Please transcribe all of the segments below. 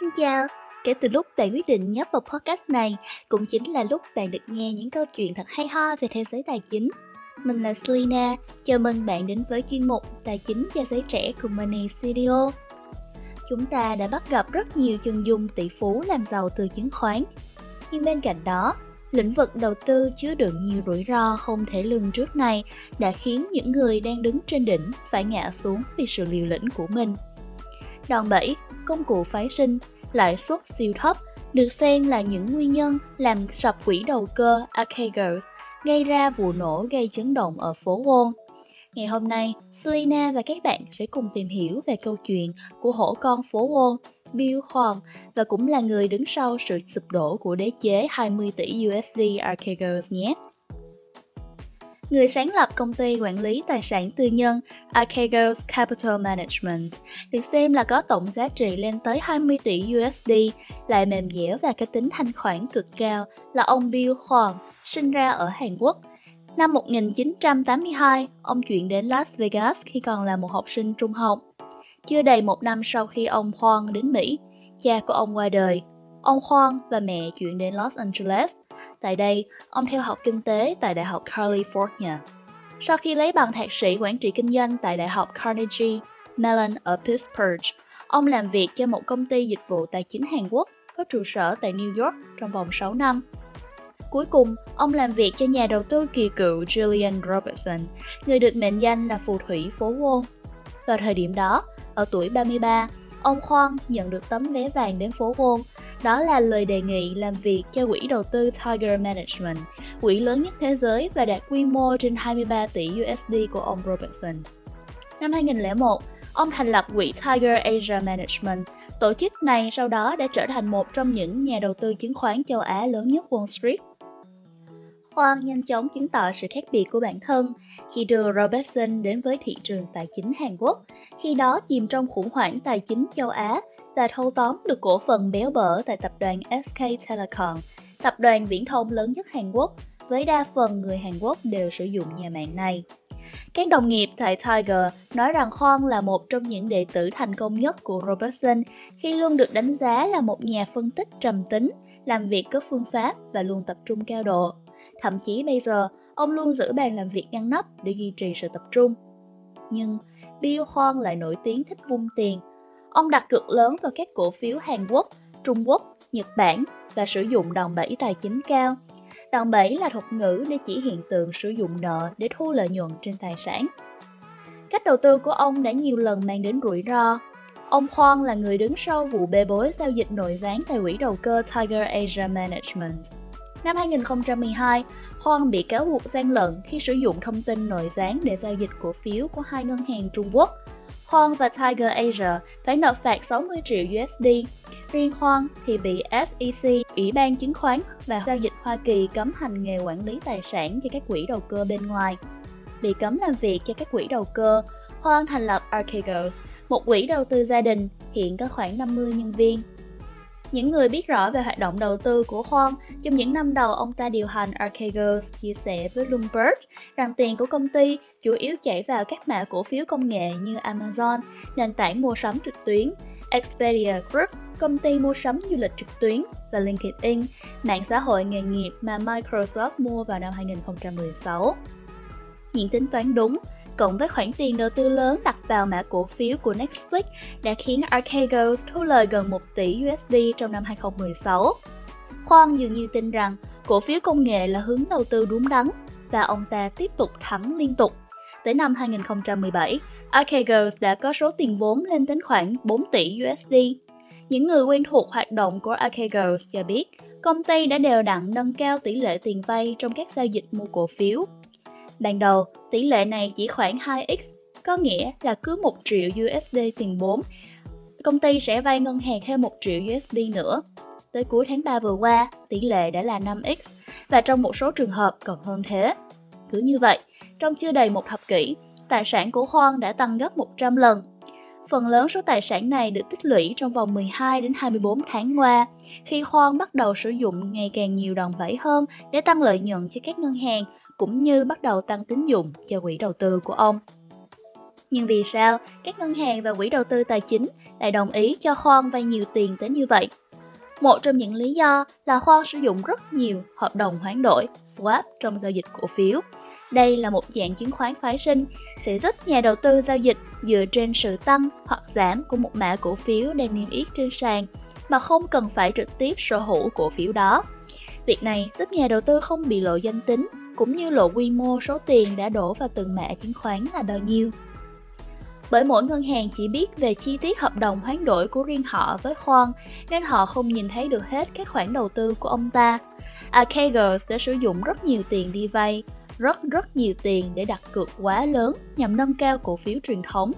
Xin chào, kể từ lúc bạn quyết định nhấp vào podcast này cũng chính là lúc bạn được nghe những câu chuyện thật hay ho về thế giới tài chính. Mình là Selina, chào mừng bạn đến với chuyên mục Tài chính cho giới trẻ cùng Money Studio. Chúng ta đã bắt gặp rất nhiều chân dung tỷ phú làm giàu từ chứng khoán. Nhưng bên cạnh đó, lĩnh vực đầu tư chứa đựng nhiều rủi ro không thể lường trước này đã khiến những người đang đứng trên đỉnh phải ngã xuống vì sự liều lĩnh của mình. Đòn bẩy, công cụ phái sinh, lãi suất siêu thấp được xem là những nguyên nhân làm sập quỹ đầu cơ Archegos, gây ra vụ nổ gây chấn động ở phố Wall. Ngày hôm nay, Selena và các bạn sẽ cùng tìm hiểu về câu chuyện của hổ con phố Wall, Bill Hoàng và cũng là người đứng sau sự sụp đổ của đế chế 20 tỷ USD Archegos nhé. Người sáng lập công ty quản lý tài sản tư nhân Archegos Capital Management được xem là có tổng giá trị lên tới 20 tỷ USD, lại mềm dẻo và có tính thanh khoản cực cao là ông Bill Hoàng, sinh ra ở Hàn Quốc. Năm 1982, ông chuyển đến Las Vegas khi còn là một học sinh trung học. Chưa đầy một năm sau khi ông Hoàng đến Mỹ, cha của ông qua đời, ông Hoàng và mẹ chuyển đến Los Angeles – Tại đây, ông theo học kinh tế tại Đại học California. Sau khi lấy bằng thạc sĩ quản trị kinh doanh tại Đại học Carnegie Mellon ở Pittsburgh, ông làm việc cho một công ty dịch vụ tài chính Hàn Quốc có trụ sở tại New York trong vòng 6 năm. Cuối cùng, ông làm việc cho nhà đầu tư kỳ cựu Julian Robertson, người được mệnh danh là phù thủy phố Wall. Vào thời điểm đó, ở tuổi 33, ông Khoan nhận được tấm vé vàng đến phố Wall. Đó là lời đề nghị làm việc cho quỹ đầu tư Tiger Management, quỹ lớn nhất thế giới và đạt quy mô trên 23 tỷ USD của ông Robertson. Năm 2001, ông thành lập quỹ Tiger Asia Management. Tổ chức này sau đó đã trở thành một trong những nhà đầu tư chứng khoán châu Á lớn nhất Wall Street. Hoang nhanh chóng chứng tỏ sự khác biệt của bản thân khi đưa Robertson đến với thị trường tài chính Hàn Quốc, khi đó chìm trong khủng hoảng tài chính châu Á và thâu tóm được cổ phần béo bở tại tập đoàn SK Telecom, tập đoàn viễn thông lớn nhất Hàn Quốc, với đa phần người Hàn Quốc đều sử dụng nhà mạng này. Các đồng nghiệp tại Tiger nói rằng Khoan là một trong những đệ tử thành công nhất của Robertson khi luôn được đánh giá là một nhà phân tích trầm tính, làm việc có phương pháp và luôn tập trung cao độ. Thậm chí bây giờ, ông luôn giữ bàn làm việc ngăn nắp để duy trì sự tập trung. Nhưng Bill Hwang lại nổi tiếng thích vung tiền. Ông đặt cược lớn vào các cổ phiếu Hàn Quốc, Trung Quốc, Nhật Bản và sử dụng đòn bẩy tài chính cao. Đòn bẩy là thuật ngữ để chỉ hiện tượng sử dụng nợ để thu lợi nhuận trên tài sản. Cách đầu tư của ông đã nhiều lần mang đến rủi ro. Ông Khoan là người đứng sau vụ bê bối giao dịch nội gián tại quỹ đầu cơ Tiger Asia Management. Năm 2012, Hoang bị cáo buộc gian lận khi sử dụng thông tin nội gián để giao dịch cổ phiếu của hai ngân hàng Trung Quốc. Hoang và Tiger Asia phải nộp phạt 60 triệu USD. Riêng Hoang thì bị SEC, Ủy ban chứng khoán và giao dịch Hoa Kỳ cấm hành nghề quản lý tài sản cho các quỹ đầu cơ bên ngoài. Bị cấm làm việc cho các quỹ đầu cơ, Hoang thành lập Archegos, một quỹ đầu tư gia đình hiện có khoảng 50 nhân viên. Những người biết rõ về hoạt động đầu tư của Huang trong những năm đầu ông ta điều hành Archegos chia sẻ với Bloomberg rằng tiền của công ty chủ yếu chảy vào các mã cổ phiếu công nghệ như Amazon, nền tảng mua sắm trực tuyến, Expedia Group, công ty mua sắm du lịch trực tuyến và LinkedIn, mạng xã hội nghề nghiệp mà Microsoft mua vào năm 2016. Những tính toán đúng cộng với khoản tiền đầu tư lớn đặt vào mã cổ phiếu của Netflix đã khiến Archegos thu lời gần 1 tỷ USD trong năm 2016. Khoan dường như tin rằng cổ phiếu công nghệ là hướng đầu tư đúng đắn và ông ta tiếp tục thắng liên tục. Tới năm 2017, Archegos đã có số tiền vốn lên đến khoảng 4 tỷ USD. Những người quen thuộc hoạt động của Archegos cho biết, công ty đã đều đặn nâng cao tỷ lệ tiền vay trong các giao dịch mua cổ phiếu Ban đầu, tỷ lệ này chỉ khoảng 2x, có nghĩa là cứ 1 triệu USD tiền vốn, công ty sẽ vay ngân hàng thêm 1 triệu USD nữa. Tới cuối tháng 3 vừa qua, tỷ lệ đã là 5x và trong một số trường hợp còn hơn thế. Cứ như vậy, trong chưa đầy một thập kỷ, tài sản của Hoang đã tăng gấp 100 lần. Phần lớn số tài sản này được tích lũy trong vòng 12 đến 24 tháng qua, khi Hoang bắt đầu sử dụng ngày càng nhiều đòn bẩy hơn để tăng lợi nhuận cho các ngân hàng cũng như bắt đầu tăng tín dụng cho quỹ đầu tư của ông. Nhưng vì sao các ngân hàng và quỹ đầu tư tài chính lại đồng ý cho Khoan vay nhiều tiền tới như vậy? Một trong những lý do là Khoan sử dụng rất nhiều hợp đồng hoán đổi, swap trong giao dịch cổ phiếu. Đây là một dạng chứng khoán phái sinh, sẽ giúp nhà đầu tư giao dịch dựa trên sự tăng hoặc giảm của một mã cổ phiếu đang niêm yết trên sàn mà không cần phải trực tiếp sở hữu cổ phiếu đó. Việc này giúp nhà đầu tư không bị lộ danh tính cũng như lộ quy mô số tiền đã đổ vào từng mã chứng khoán là bao nhiêu. Bởi mỗi ngân hàng chỉ biết về chi tiết hợp đồng hoán đổi của riêng họ với Khoan, nên họ không nhìn thấy được hết các khoản đầu tư của ông ta. À, Archegos đã sử dụng rất nhiều tiền đi vay, rất rất nhiều tiền để đặt cược quá lớn nhằm nâng cao cổ phiếu truyền thống.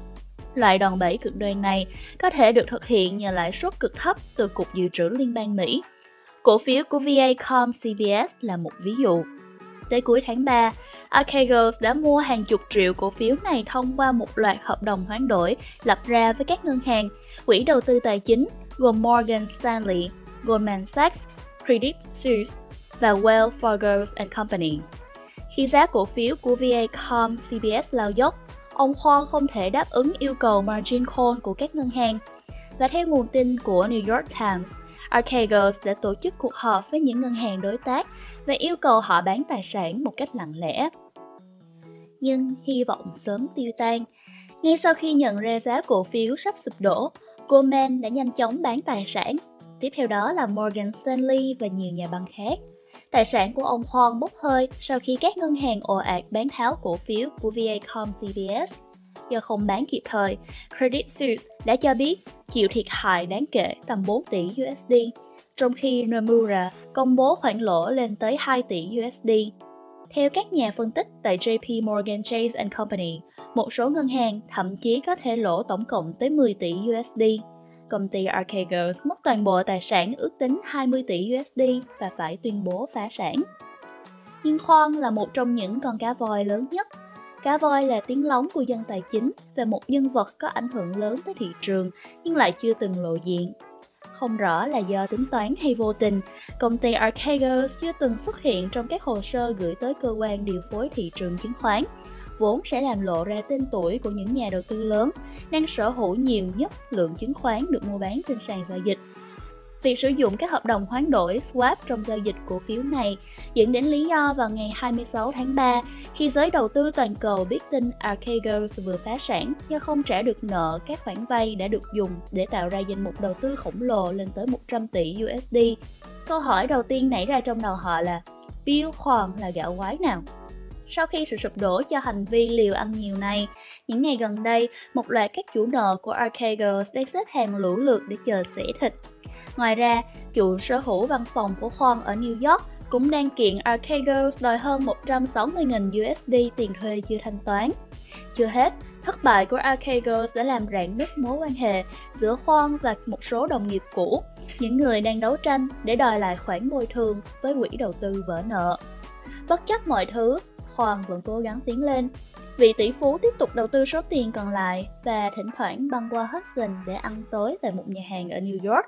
Loại đòn bẩy cực đoan này có thể được thực hiện nhờ lãi suất cực thấp từ Cục Dự trữ Liên bang Mỹ. Cổ phiếu của VACOM CBS là một ví dụ. Tới cuối tháng 3, Archegos đã mua hàng chục triệu cổ phiếu này thông qua một loạt hợp đồng hoán đổi lập ra với các ngân hàng, quỹ đầu tư tài chính gồm Morgan Stanley, Goldman Sachs, Credit Suisse và Wells Fargo and Company. Khi giá cổ phiếu của Viacom CBS lao dốc, ông Khoan không thể đáp ứng yêu cầu margin call của các ngân hàng. Và theo nguồn tin của New York Times, Archegos đã tổ chức cuộc họp với những ngân hàng đối tác và yêu cầu họ bán tài sản một cách lặng lẽ. Nhưng hy vọng sớm tiêu tan. Ngay sau khi nhận ra giá cổ phiếu sắp sụp đổ, Goldman đã nhanh chóng bán tài sản. Tiếp theo đó là Morgan Stanley và nhiều nhà băng khác. Tài sản của ông Hoang bốc hơi sau khi các ngân hàng ồ ạt bán tháo cổ phiếu của Viacom CBS. Do không bán kịp thời, Credit Suisse đã cho biết chịu thiệt hại đáng kể tầm 4 tỷ USD, trong khi Nomura công bố khoản lỗ lên tới 2 tỷ USD. Theo các nhà phân tích tại JP Morgan Chase Company, một số ngân hàng thậm chí có thể lỗ tổng cộng tới 10 tỷ USD công ty Archegos mất toàn bộ tài sản ước tính 20 tỷ USD và phải tuyên bố phá sản. Nhưng Khoan là một trong những con cá voi lớn nhất. Cá voi là tiếng lóng của dân tài chính và một nhân vật có ảnh hưởng lớn tới thị trường nhưng lại chưa từng lộ diện. Không rõ là do tính toán hay vô tình, công ty Archegos chưa từng xuất hiện trong các hồ sơ gửi tới cơ quan điều phối thị trường chứng khoán vốn sẽ làm lộ ra tên tuổi của những nhà đầu tư lớn đang sở hữu nhiều nhất lượng chứng khoán được mua bán trên sàn giao dịch. Việc sử dụng các hợp đồng hoán đổi swap trong giao dịch cổ phiếu này dẫn đến lý do vào ngày 26 tháng 3 khi giới đầu tư toàn cầu biết tin Archegos vừa phá sản do không trả được nợ các khoản vay đã được dùng để tạo ra danh mục đầu tư khổng lồ lên tới 100 tỷ USD. Câu hỏi đầu tiên nảy ra trong đầu họ là, Bill Hoàng là gạo quái nào? Sau khi sự sụp đổ cho hành vi liều ăn nhiều này, những ngày gần đây, một loạt các chủ nợ của Archegos đang xếp hàng lũ lượt để chờ xẻ thịt. Ngoài ra, chủ sở hữu văn phòng của Khoan ở New York cũng đang kiện Archegos đòi hơn 160.000 USD tiền thuê chưa thanh toán. Chưa hết, thất bại của Archegos đã làm rạn nứt mối quan hệ giữa Khoan và một số đồng nghiệp cũ, những người đang đấu tranh để đòi lại khoản bồi thường với quỹ đầu tư vỡ nợ. Bất chấp mọi thứ, Hoàng vẫn cố gắng tiến lên. Vị tỷ phú tiếp tục đầu tư số tiền còn lại và thỉnh thoảng băng qua Hudson để ăn tối tại một nhà hàng ở New York.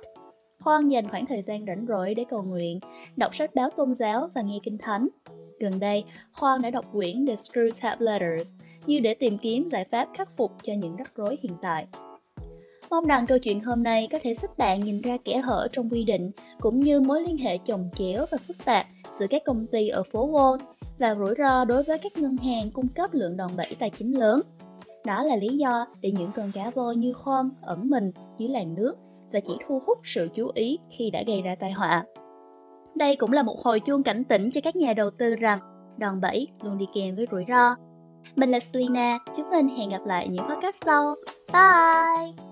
Khoan dành khoảng thời gian rảnh rỗi để cầu nguyện, đọc sách báo tôn giáo và nghe kinh thánh. Gần đây, Khoan đã đọc quyển The Screw Tab Letters như để tìm kiếm giải pháp khắc phục cho những rắc rối hiện tại. Mong rằng câu chuyện hôm nay có thể giúp bạn nhìn ra kẽ hở trong quy định cũng như mối liên hệ chồng chéo và phức tạp giữa các công ty ở phố Wall và rủi ro đối với các ngân hàng cung cấp lượng đòn bẩy tài chính lớn. Đó là lý do để những con cá voi như khom ẩn mình dưới làn nước và chỉ thu hút sự chú ý khi đã gây ra tai họa. Đây cũng là một hồi chuông cảnh tỉnh cho các nhà đầu tư rằng đòn bẩy luôn đi kèm với rủi ro. Mình là Selina, chúng mình hẹn gặp lại những podcast sau. Bye!